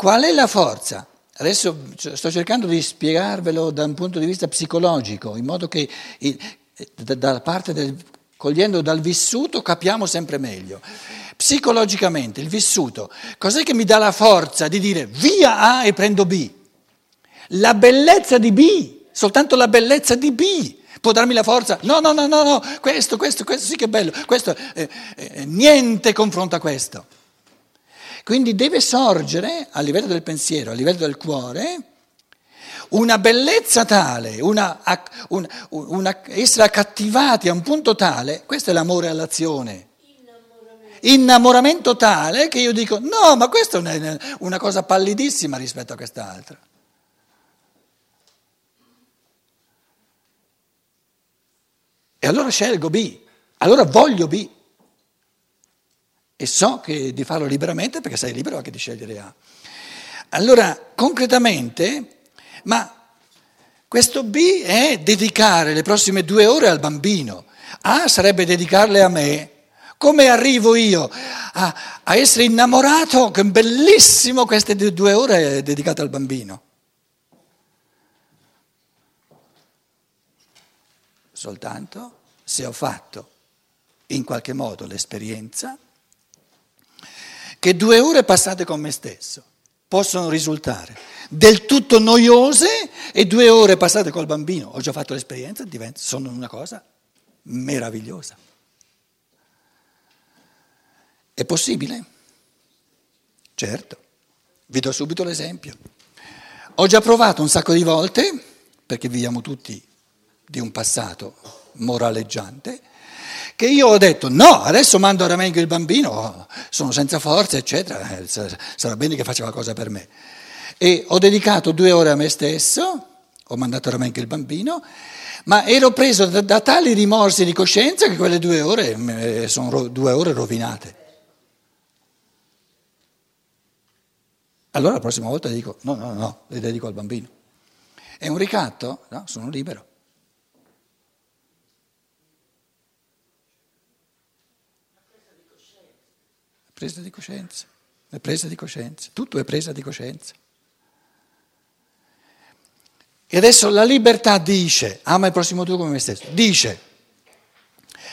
Qual è la forza? Adesso sto cercando di spiegarvelo da un punto di vista psicologico, in modo che da del, cogliendo dal vissuto capiamo sempre meglio. Psicologicamente il vissuto, cos'è che mi dà la forza di dire via A e prendo B? La bellezza di B, soltanto la bellezza di B può darmi la forza. No, no, no, no, no, questo, questo, questo sì che è bello, questo, eh, eh, niente confronto a questo. Quindi deve sorgere a livello del pensiero, a livello del cuore, una bellezza tale, una, una, una, essere accattivati a un punto tale, questo è l'amore all'azione. Innamoramento. Tale che io dico no, ma questa è una cosa pallidissima rispetto a quest'altra. E allora scelgo B, allora voglio B. E so che di farlo liberamente perché sei libero anche di scegliere A. Allora, concretamente, ma questo B è dedicare le prossime due ore al bambino. A sarebbe dedicarle a me. Come arrivo io a, a essere innamorato? Che bellissimo queste due ore dedicate al bambino. Soltanto se ho fatto in qualche modo l'esperienza che due ore passate con me stesso possono risultare del tutto noiose e due ore passate col bambino, ho già fatto l'esperienza, sono una cosa meravigliosa. È possibile? Certo, vi do subito l'esempio. Ho già provato un sacco di volte, perché viviamo tutti di un passato moraleggiante, che io ho detto no, adesso mando a Ramengo il bambino, sono senza forza, eccetera, eh, sarà bene che faccia qualcosa per me. E ho dedicato due ore a me stesso, ho mandato a Ramengo il bambino, ma ero preso da, da, tali rimorsi di coscienza che quelle due ore eh, sono due ore rovinate. Allora la prossima volta dico no, no, no, le dedico al bambino. È un ricatto? No, sono libero. Presa di coscienza, è presa di coscienza, tutto è presa di coscienza. E adesso la libertà dice, ama il prossimo tuo come me stesso, dice,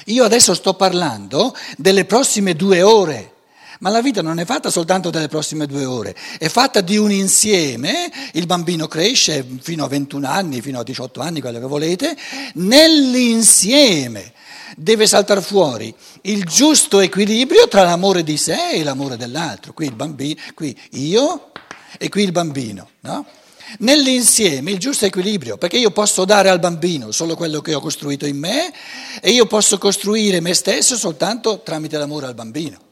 io adesso sto parlando delle prossime due ore, ma la vita non è fatta soltanto delle prossime due ore, è fatta di un insieme, il bambino cresce fino a 21 anni, fino a 18 anni, quello che volete, nell'insieme deve saltare fuori il giusto equilibrio tra l'amore di sé e l'amore dell'altro. Qui il bambino, qui io e qui il bambino, no? Nell'insieme il giusto equilibrio, perché io posso dare al bambino solo quello che ho costruito in me e io posso costruire me stesso soltanto tramite l'amore al bambino.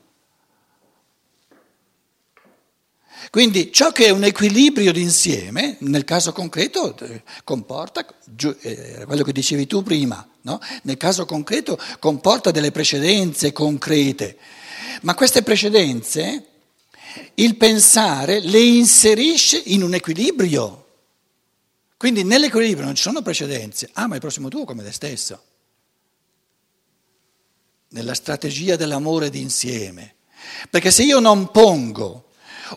Quindi ciò che è un equilibrio d'insieme, nel caso concreto, eh, comporta, eh, quello che dicevi tu prima, no? nel caso concreto comporta delle precedenze concrete, ma queste precedenze il pensare le inserisce in un equilibrio. Quindi nell'equilibrio non ci sono precedenze, ama ah, il prossimo tuo come te stesso. Nella strategia dell'amore d'insieme. Perché se io non pongo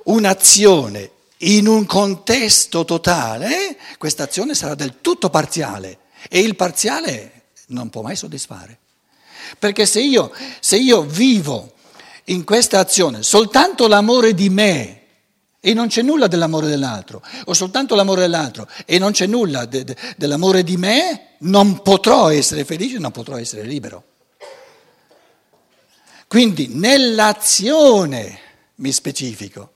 un'azione in un contesto totale, questa azione sarà del tutto parziale e il parziale non può mai soddisfare. Perché se io, se io vivo in questa azione soltanto l'amore di me e non c'è nulla dell'amore dell'altro, o soltanto l'amore dell'altro e non c'è nulla de, de, dell'amore di me, non potrò essere felice, non potrò essere libero. Quindi nell'azione mi specifico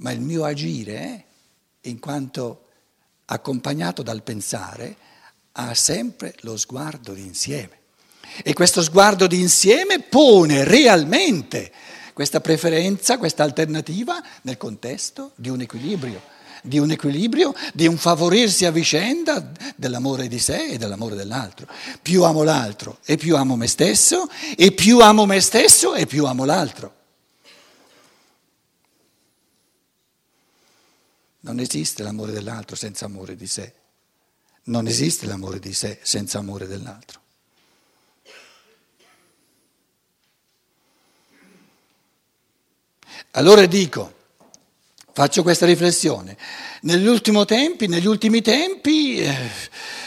ma il mio agire, in quanto accompagnato dal pensare, ha sempre lo sguardo d'insieme. E questo sguardo d'insieme pone realmente questa preferenza, questa alternativa nel contesto di un equilibrio, di un equilibrio, di un favorirsi a vicenda dell'amore di sé e dell'amore dell'altro. Più amo l'altro e più amo me stesso, e più amo me stesso e più amo l'altro. Non esiste l'amore dell'altro senza amore di sé. Non esiste l'amore di sé senza amore dell'altro. Allora dico, Faccio questa riflessione. Negli, tempi, negli ultimi tempi eh,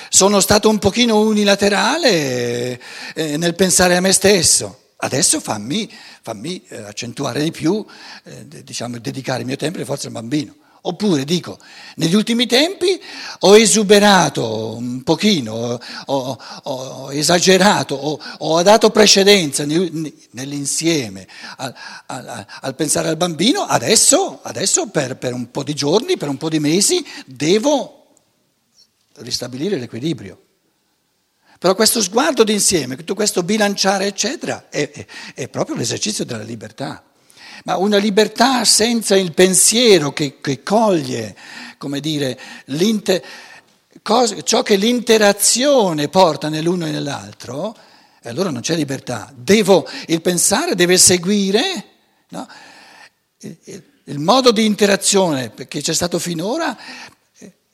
sono stato un pochino unilaterale eh, nel pensare a me stesso. Adesso fammi, fammi eh, accentuare di più, eh, diciamo, dedicare il mio tempo forse al bambino. Oppure dico, negli ultimi tempi ho esuberato un pochino, ho, ho esagerato, ho, ho, dato precedenza nell'insieme al, al, al, pensare al bambino, adesso, adesso per, per un po' di giorni, per un po' di mesi, devo ristabilire l'equilibrio. Però questo sguardo d'insieme, tutto questo bilanciare, eccetera, è, è, è proprio l'esercizio della libertà ma una libertà senza il pensiero che, che coglie, come dire, ciò che l'interazione porta nell'uno e nell'altro, allora non c'è libertà. Devo, il pensare deve seguire no? il, il modo di interazione che c'è stato finora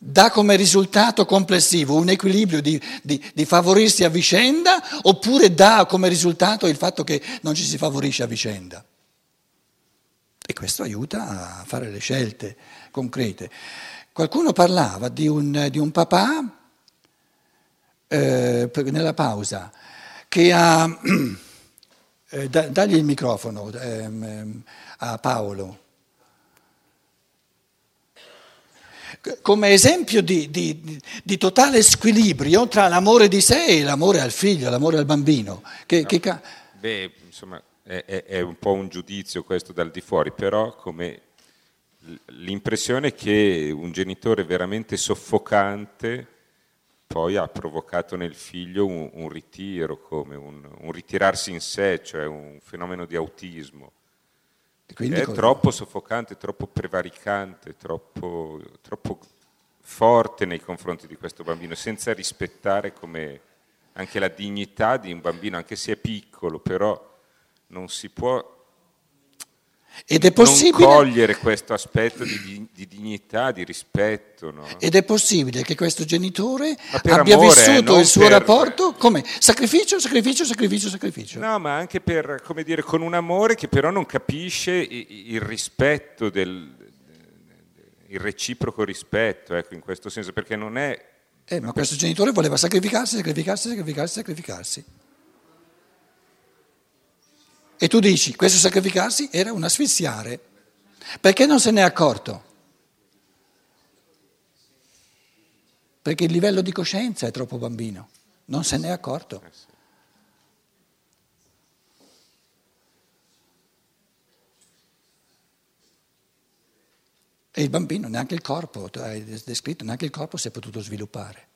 dà come risultato complessivo un equilibrio di, di, di, favorirsi a vicenda oppure dà come risultato il fatto che non ci si favorisce a vicenda. E questo aiuta a fare le scelte concrete. Qualcuno parlava di un, di un papà eh, nella pausa che ha... Eh, dagli il microfono ehm, a Paolo. come esempio di, di, di, totale squilibrio tra l'amore di sé e l'amore al figlio, l'amore al bambino. Che, no. che... Beh, insomma, è, è, un po' un giudizio questo dal di fuori, però come l'impressione che un genitore veramente soffocante poi ha provocato nel figlio un, un ritiro, come un, un, ritirarsi in sé, cioè un fenomeno di autismo. Quindi è cosa? troppo soffocante, troppo prevaricante, troppo, troppo forte nei confronti di questo bambino, senza rispettare come anche la dignità di un bambino, anche se è piccolo, però non si può ed è possibile, non cogliere questo aspetto di, di dignità, di rispetto. No? Ed è possibile che questo genitore abbia amore, vissuto il suo per... rapporto come sacrificio, sacrificio, sacrificio, sacrificio. No, ma anche per, come dire, con un amore che però non capisce il rispetto del, il reciproco rispetto, ecco, in questo senso, perché non è... Eh, ma questo genitore voleva sacrificarsi, sacrificarsi, sacrificarsi, sacrificarsi. E tu dici, questo sacrificarsi era un asfissiare. Perché non se n'è accorto? Perché il livello di coscienza è troppo bambino, non se n'è accorto. E il bambino, neanche il corpo, hai descritto, neanche il corpo si è potuto sviluppare.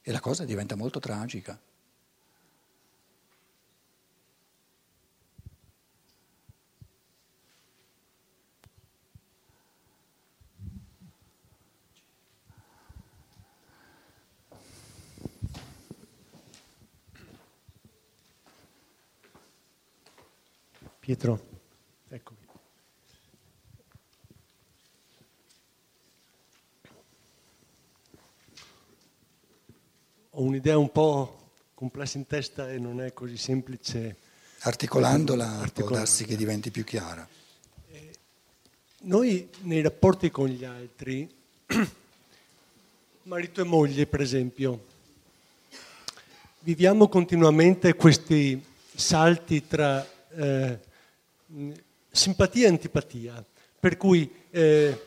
E la cosa diventa molto tragica. Pietro, eccomi. Ho un'idea un po' complessa in testa e non è così semplice. Articolandola, Articolandola. può darsi che diventi più chiara. Eh, noi nei rapporti con gli altri, marito e moglie per esempio, viviamo continuamente questi salti tra eh, simpatia e antipatia, per cui eh,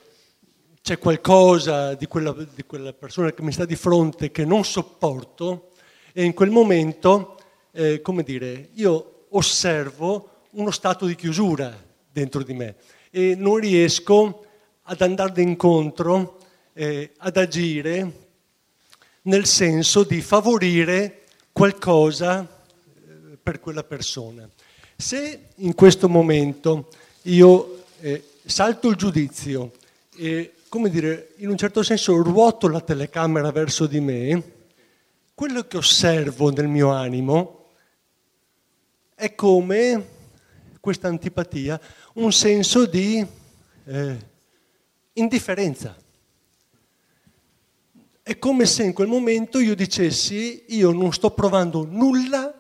c'è qualcosa di quella, di quella, persona che mi sta di fronte che non sopporto e in quel momento, eh, come dire, io osservo uno stato di chiusura dentro di me e non riesco ad andare incontro, eh, ad agire nel senso di favorire qualcosa eh, per quella persona. Se in questo momento io eh, salto il giudizio e, come dire, in un certo senso ruoto la telecamera verso di me, quello che osservo nel mio animo è come questa antipatia, un senso di eh, indifferenza. È come se in quel momento io dicessi io non sto provando nulla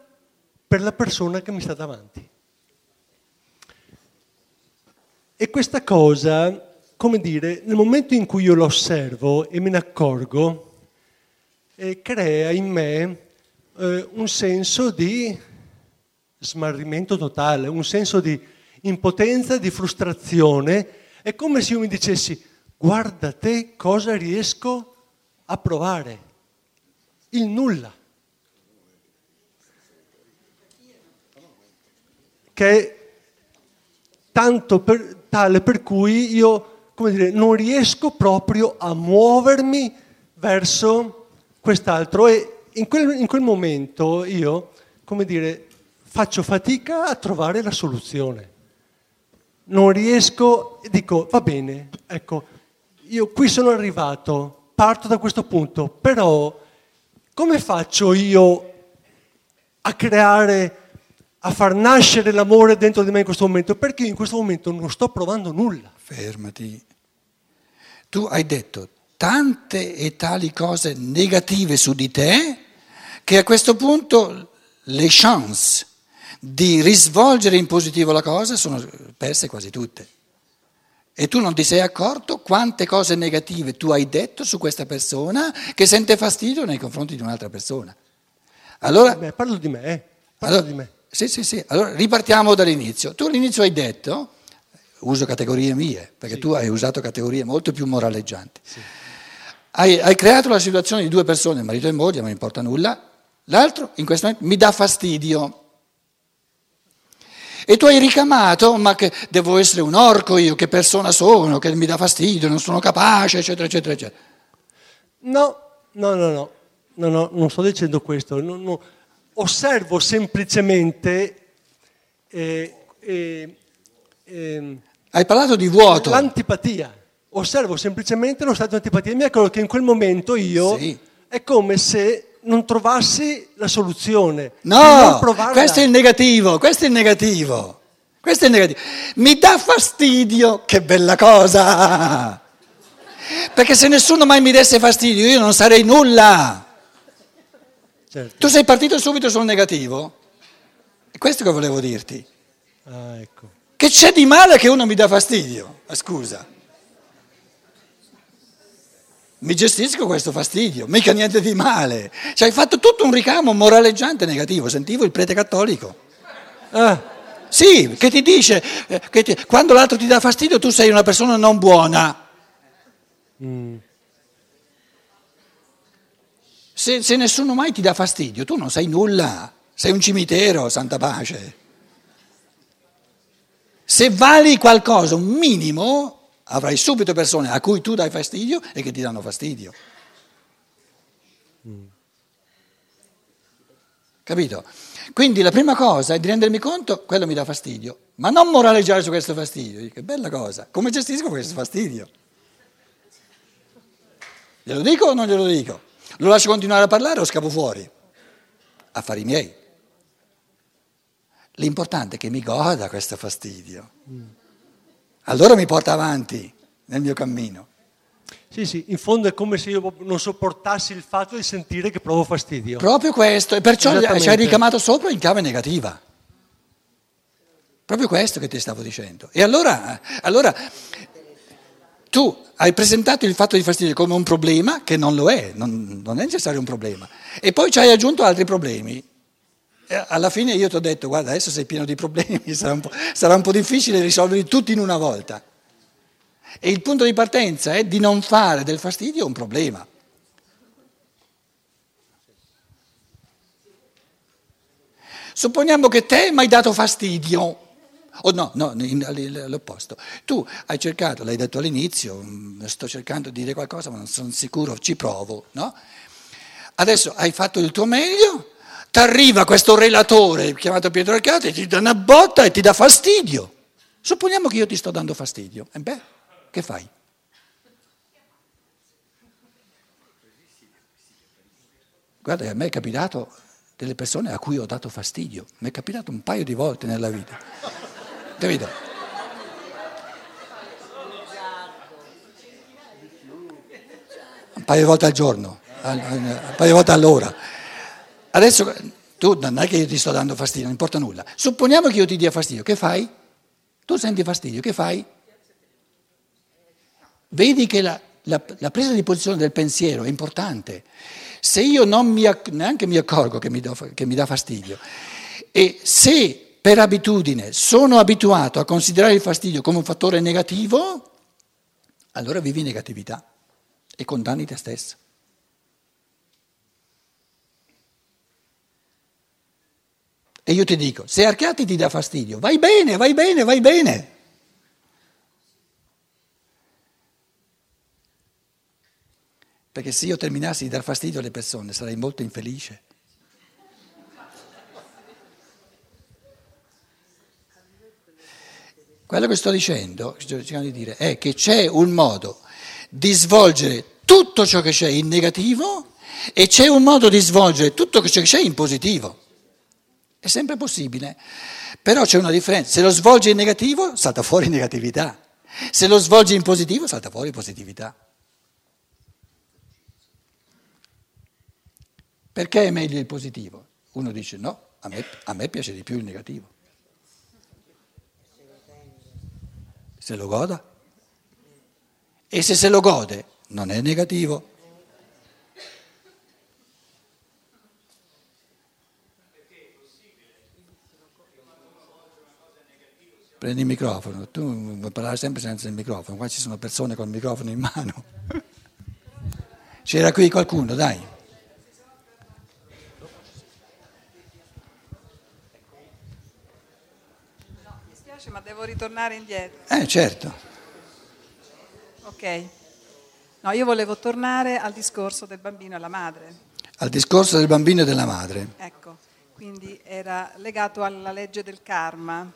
per la persona che mi sta davanti. E questa cosa come dire, nel momento in cui io lo osservo e me ne accorgo, eh, crea in me eh, un senso di smarrimento totale, un senso di impotenza, di frustrazione. È come se io mi dicessi, guarda te cosa riesco a provare. Il nulla. Che tanto per, tale per cui io, come dire, non riesco proprio a muovermi verso quest'altro e in quel, in quel momento io, come dire, faccio fatica a trovare la soluzione. Non riesco dico, va bene, ecco, io qui sono arrivato, parto da questo punto, però come faccio io a creare, a far nascere l'amore dentro di me in questo momento? Perché in questo momento non sto provando nulla. Fermati. Tu hai detto tante e tali cose negative su di te che a questo punto le chance di risvolgere in positivo la cosa sono perse quasi tutte. E tu non ti sei accorto quante cose negative tu hai detto su questa persona che sente fastidio nei confronti di un'altra persona. Allora, parlo di me, eh. parlo allora, di me. Sì, sì, sì. Allora ripartiamo dall'inizio. Tu all'inizio hai detto, uso categorie mie, perché Sì. tu hai usato categorie molto più moraleggianti. Hai, hai creato la situazione di due persone, marito e moglie, non importa nulla. L'altro, in questo momento, mi dà fastidio. E tu hai ricamato, ma che devo essere un orco io, che persona sono, che mi dà fastidio, non sono capace, eccetera, eccetera, eccetera. No, no, no, no, no, no, non sto dicendo questo. no, no. Osservo semplicemente eh, eh, ehm, Hai parlato di vuoto. l'antipatia. Osservo semplicemente lo stato di antipatia e mi accorgo che in quel momento io Sì. è come se non trovassi la soluzione. No, questo è il negativo, questo è il negativo. Questo è il negativo. Mi dà fastidio, che bella cosa. Perché se nessuno mai mi desse fastidio io non sarei nulla. Certo. Tu sei partito subito sul negativo? È questo che volevo dirti. Ah, ecco. Che c'è di male che uno mi dà fastidio? Ma Scusa. Mi gestisco questo fastidio, mica niente di male. Cioè, hai fatto tutto un ricamo moraleggiante negativo. Sentivo il prete cattolico. Ah, Sì, che ti dice eh, che ti- quando l'altro ti dà fastidio tu sei una persona non buona. Se, se nessuno mai ti dà fastidio, tu non sei nulla, sei un cimitero, santa pace. Se vali qualcosa, un minimo, avrai subito persone a cui tu dai fastidio e che ti danno fastidio. Capito? Quindi la prima cosa è di rendermi conto, quello mi dà fastidio, ma non moraleggiare su questo fastidio. Che bella cosa, come gestisco questo fastidio? Glielo dico o non glielo dico? Lo lascio continuare a parlare o scavo fuori? Affari miei. L'importante è che mi goda questo fastidio. Allora mi porta avanti nel mio cammino. sì, sì, in fondo è come se io non sopportassi il fatto di sentire che provo fastidio. Proprio questo, e perciò ci hai ricamato sopra in chiave negativa. Proprio questo che ti stavo dicendo. E allora, allora tu hai presentato il fatto di fastidio come un problema che non lo è, non, non è necessario un problema. E poi ci hai aggiunto altri problemi. E alla fine io ti ho detto, guarda, adesso sei pieno di problemi, sarà un sarà un po' difficile risolverli tutti in una volta. E il punto di partenza è di non fare del fastidio un problema. Supponiamo che te mi hai dato fastidio. O no, no, in- l'opposto. Tu hai cercato, l'hai detto all'inizio, mm, sto cercando di dire qualcosa ma non sono sicuro, ci provo, no? Adesso hai fatto il tuo meglio, ti arriva questo relatore chiamato Pietro Arcate, ti dà una botta e ti dà fastidio. Supponiamo che io ti sto dando fastidio. E beh, che fai? Guarda, a me è capitato delle persone a cui ho dato fastidio, mi è capitato un paio di volte nella vita. Capito? Un paio di volte al giorno, un paio di volte all'ora. Adesso tu non è che io ti sto dando fastidio, non importa nulla. Supponiamo che io ti dia fastidio, che fai? Tu senti fastidio, che fai? vedi che la, la, la presa di posizione del pensiero è importante. Se io non mi, neanche mi accorgo che mi, do, che mi dà fastidio e se per abitudine sono abituato a considerare il fastidio come un fattore negativo, allora vivi in negatività e condanni te stesso. E io ti dico, se Archiati ti dà fastidio, vai bene, vai bene, vai bene. Perché se io terminassi di dar fastidio alle persone sarei molto infelice. Quello che sto dicendo, sto cercando di dire, è che c'è un modo di svolgere tutto ciò che c'è in negativo e c'è un modo di svolgere tutto ciò che c'è in positivo. È sempre possibile, però c'è una differenza. Se lo svolgi in negativo, salta fuori negatività. Se lo svolgi in positivo, salta fuori positività. Perché è meglio il positivo? Uno dice no, a me, a me piace di più il negativo. Se lo goda. E se se lo gode, non è negativo. Prendi il microfono, tu vuoi parlare sempre senza il microfono, qua ci sono persone con il microfono in mano. C'era qui qualcuno, dai. Spiace ma devo ritornare indietro. Eh certo. Ok. No, io volevo tornare al discorso del bambino e la madre. Al discorso del bambino e della madre. Ecco, quindi era legato alla legge del karma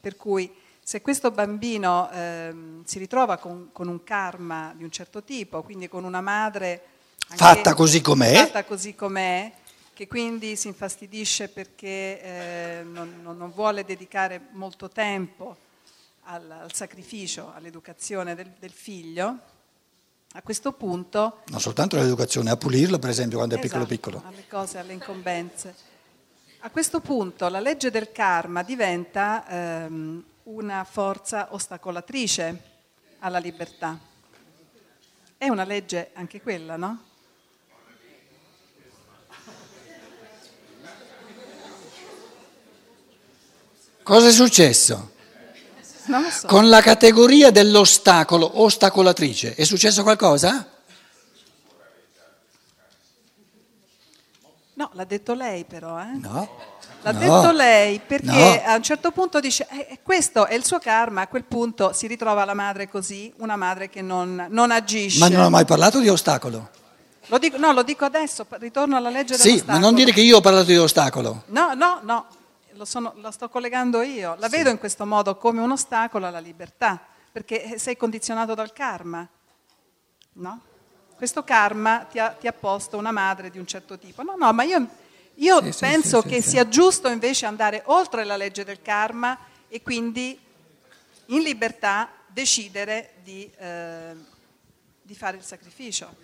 per cui se questo bambino eh, si ritrova con, con, un karma di un certo tipo, quindi con una madre fatta così com'è, fatta così com'è che quindi si infastidisce perché eh, non, non, vuole dedicare molto tempo al, al sacrificio, all'educazione del, del, figlio, a questo punto... Non soltanto all'educazione, a pulirlo per esempio quando è esatto, piccolo piccolo. Alle cose, alle incombenze. A questo punto la legge del karma diventa ehm, una forza ostacolatrice alla libertà. È una legge anche quella, no? Cosa è successo? Non lo so. Con la categoria dell'ostacolo, ostacolatrice, è successo qualcosa? No, l'ha detto lei però, eh? No. L'ha no, detto lei perché no. a un certo punto dice, eh, questo è il suo karma, a quel punto si ritrova la madre così, una madre che non, non agisce. Ma non ho mai parlato di ostacolo. Lo dico, no, lo dico adesso, ritorno alla legge sì, dell'ostacolo. Sì, ma non dire che io ho parlato di ostacolo. No, no, no, sono, lo sto collegando io. La sì. vedo in questo modo come un ostacolo alla libertà, perché sei condizionato dal karma, no? Questo karma ti ha, ti ha, posto una madre di un certo tipo. No, no, ma io, io sì, penso sì, che sia giusto invece andare oltre la legge del karma e quindi in libertà decidere di, eh, di fare il sacrificio.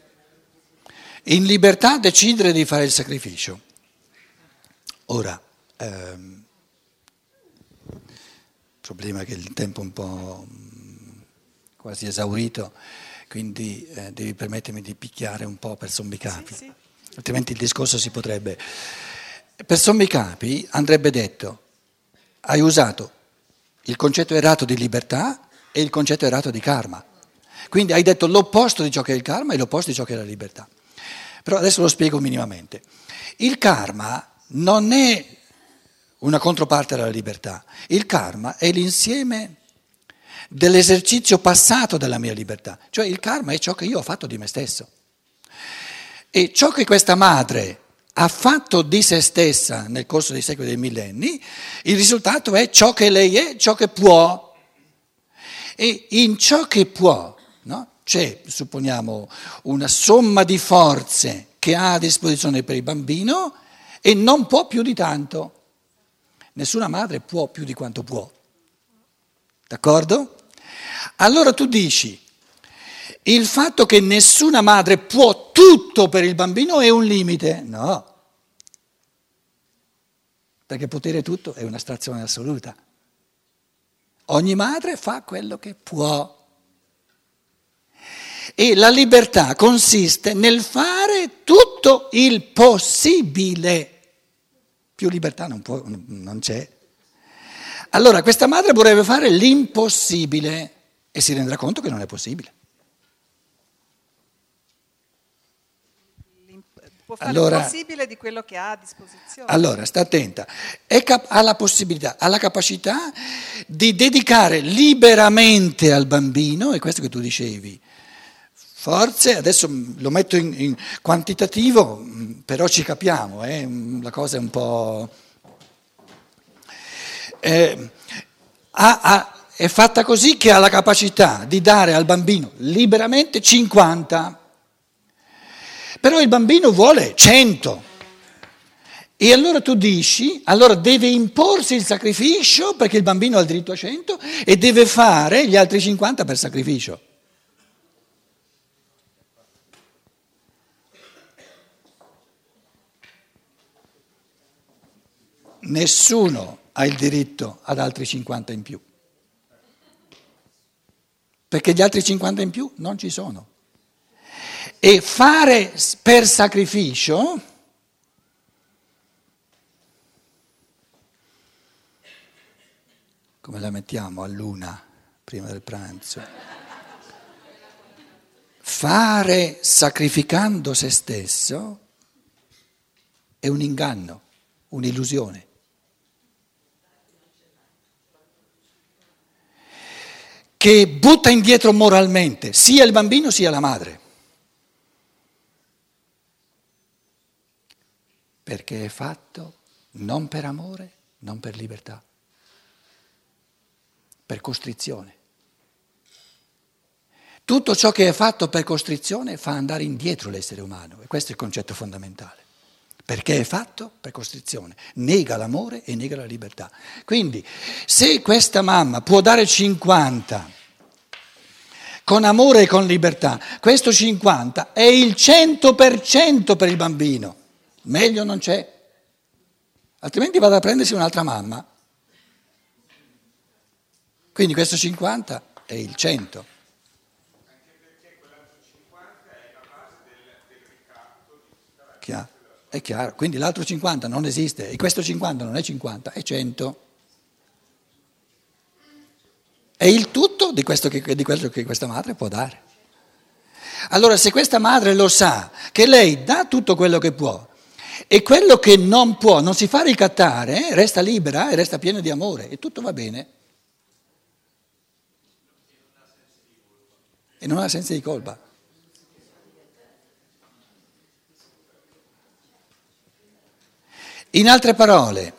In libertà decidere di fare il sacrificio. Ora, ehm, problema che il tempo è un po' quasi esaurito quindi eh, devi permettermi di picchiare un po' per sommi capi, sì, sì. altrimenti il discorso si potrebbe... Per sommi capi andrebbe detto, hai usato il concetto errato di libertà e il concetto errato di karma. Quindi hai detto l'opposto di ciò che è il karma e l'opposto di ciò che è la libertà. Però adesso lo spiego minimamente. Il karma non è una controparte della libertà, il karma è l'insieme dell'esercizio passato della mia libertà. Cioè il karma è ciò che io ho fatto di me stesso. E ciò che questa madre ha fatto di se stessa nel corso dei secoli e dei millenni, il risultato è ciò che lei è, ciò che può. E in ciò che può, no? c'è, supponiamo, una somma di forze che ha a disposizione per il bambino e non può più di tanto. Nessuna madre può più di quanto può. D'accordo? Allora tu dici, il fatto che nessuna madre può tutto per il bambino è un limite? No, perché potere tutto è un'astrazione assoluta. Ogni madre fa quello che può. E la libertà consiste nel fare tutto il possibile. Più libertà non, può, non c'è. Allora questa madre vorrebbe fare l'impossibile e si renderà conto che non è possibile. Può fare Allora- il possibile di quello che ha a disposizione. Allora, sta attenta, È cap- ha la possibilità, ha la capacità di dedicare liberamente al bambino, è questo che tu dicevi, forze, adesso lo metto in, in quantitativo, però ci capiamo, eh, la cosa è un po'... Eh, ha- ha- è fatta così che ha la capacità di dare al bambino liberamente 50, però il bambino vuole 100. E allora tu dici, allora deve imporsi il sacrificio perché il bambino ha il diritto a 100 e deve fare gli altri 50 per sacrificio. Nessuno ha il diritto ad altri 50 in più, perché gli altri 50 in più non ci sono. E fare per sacrificio come la mettiamo a luna prima del pranzo? Fare sacrificando se stesso è un inganno, un'illusione. Che butta indietro moralmente sia il bambino sia la madre. Perché è fatto non per amore, non per libertà per costrizione. Tutto ciò che è fatto per costrizione fa andare indietro l'essere umano e questo è il concetto fondamentale. Perché è fatto per costrizione, nega l'amore e nega la libertà. Quindi se questa mamma può dare 50 con amore e con libertà, questo 50 è il 100% per il bambino, meglio non c'è. Altrimenti vado a prendersi un'altra mamma quindi questo 50 è il 100. Chiaro, è chiaro, quindi l'altro 50 non esiste e questo 50 non è 50, è 100. È il tutto di questo che, di quello che questa madre può dare. Allora se questa madre lo sa, che lei dà tutto quello che può e quello che non può, non si fa ricattare, resta libera e resta piena di amore e tutto va bene. e non ha senso di colpa. In altre parole,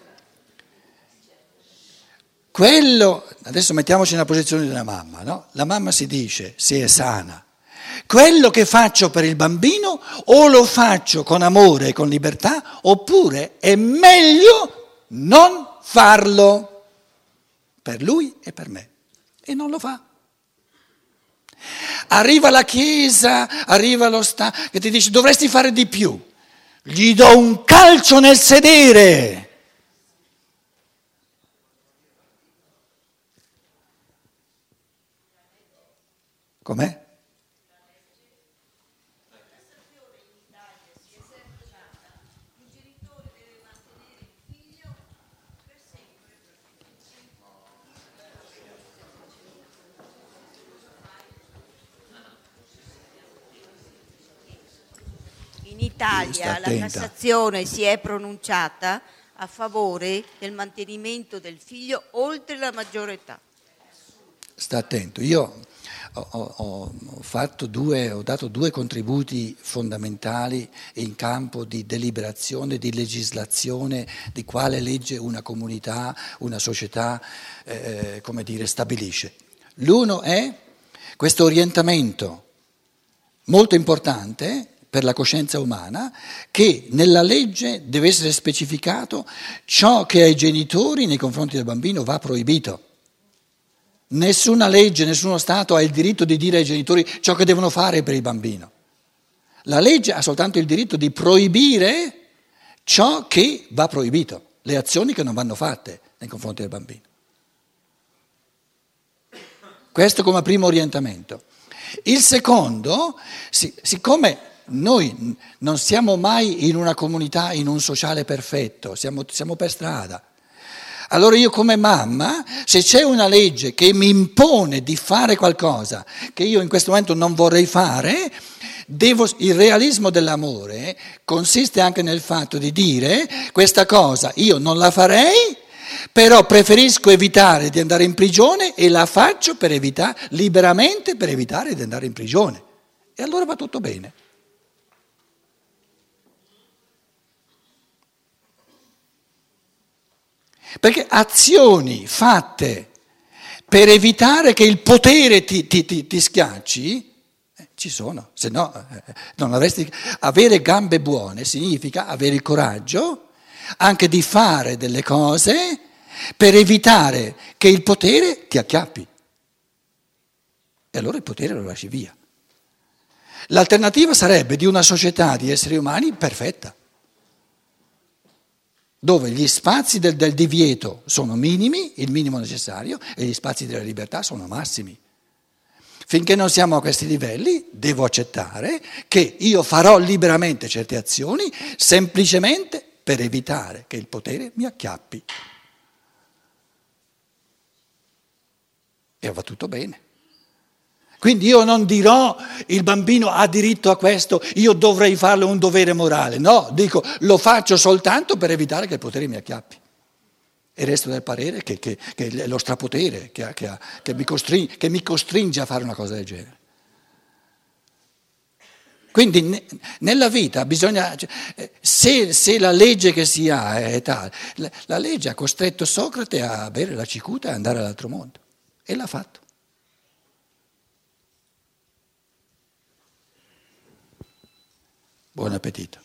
quello, adesso mettiamoci nella posizione della mamma, no? La mamma si dice, se è sana, quello che faccio per il bambino o lo faccio con amore e con libertà oppure è meglio non farlo per lui e per me. E non lo fa. Arriva la Chiesa, arriva lo Stato che ti dice dovresti fare di più. Gli do un calcio nel sedere. Com'è? In Italia la. Cassazione si è pronunciata a favore del mantenimento del figlio oltre la maggiore età. Sta attento, io ho, ho- ho fatto due, ho dato due contributi fondamentali in campo di deliberazione, di legislazione, di quale legge una comunità, una società, eh, come dire, stabilisce. L'uno è questo orientamento molto importante per la coscienza umana che nella legge deve essere specificato ciò che ai genitori nei confronti del bambino va proibito. Nessuna legge, nessuno Stato ha il diritto di dire ai genitori ciò che devono fare per il bambino. La legge ha soltanto il diritto di proibire ciò che va proibito, le azioni che non vanno fatte nei confronti del bambino. Questo come primo orientamento. Il secondo, siccome noi non siamo mai in una comunità, in un sociale perfetto, siamo, siamo per strada. Allora io come mamma, se c'è una legge che mi impone di fare qualcosa che io in questo momento non vorrei fare, devo, il realismo dell'amore consiste anche nel fatto di dire questa cosa io non la farei, però preferisco evitare di andare in prigione e la faccio per evitare, liberamente per evitare di andare in prigione. E allora va tutto bene. Perché azioni fatte per evitare che il potere ti, ti, ti, ti schiacci, eh, ci sono, se no eh, non avresti... Avere gambe buone significa avere il coraggio anche di fare delle cose per evitare che il potere ti acchiappi. E allora il potere lo lasci via. L'alternativa sarebbe di una società di esseri umani perfetta dove gli spazi del, del, divieto sono minimi, il minimo necessario, e gli spazi della libertà sono massimi. Finché non siamo a questi livelli, devo accettare che io farò liberamente certe azioni semplicemente per evitare che il potere mi acchiappi. E va tutto bene. Quindi io non dirò il bambino ha diritto a questo, io dovrei farlo un dovere morale. No, dico lo faccio soltanto per evitare che il potere mi acchiappi. E resto del parere che, che, che è lo strapotere che, che, che mi costringe, che mi costringe a fare una cosa del genere. Quindi nella vita bisogna, cioè, se, se, la legge che si ha è tale, la legge ha costretto Socrate a bere la cicuta e andare all'altro mondo e l'ha fatto. Buon appetito.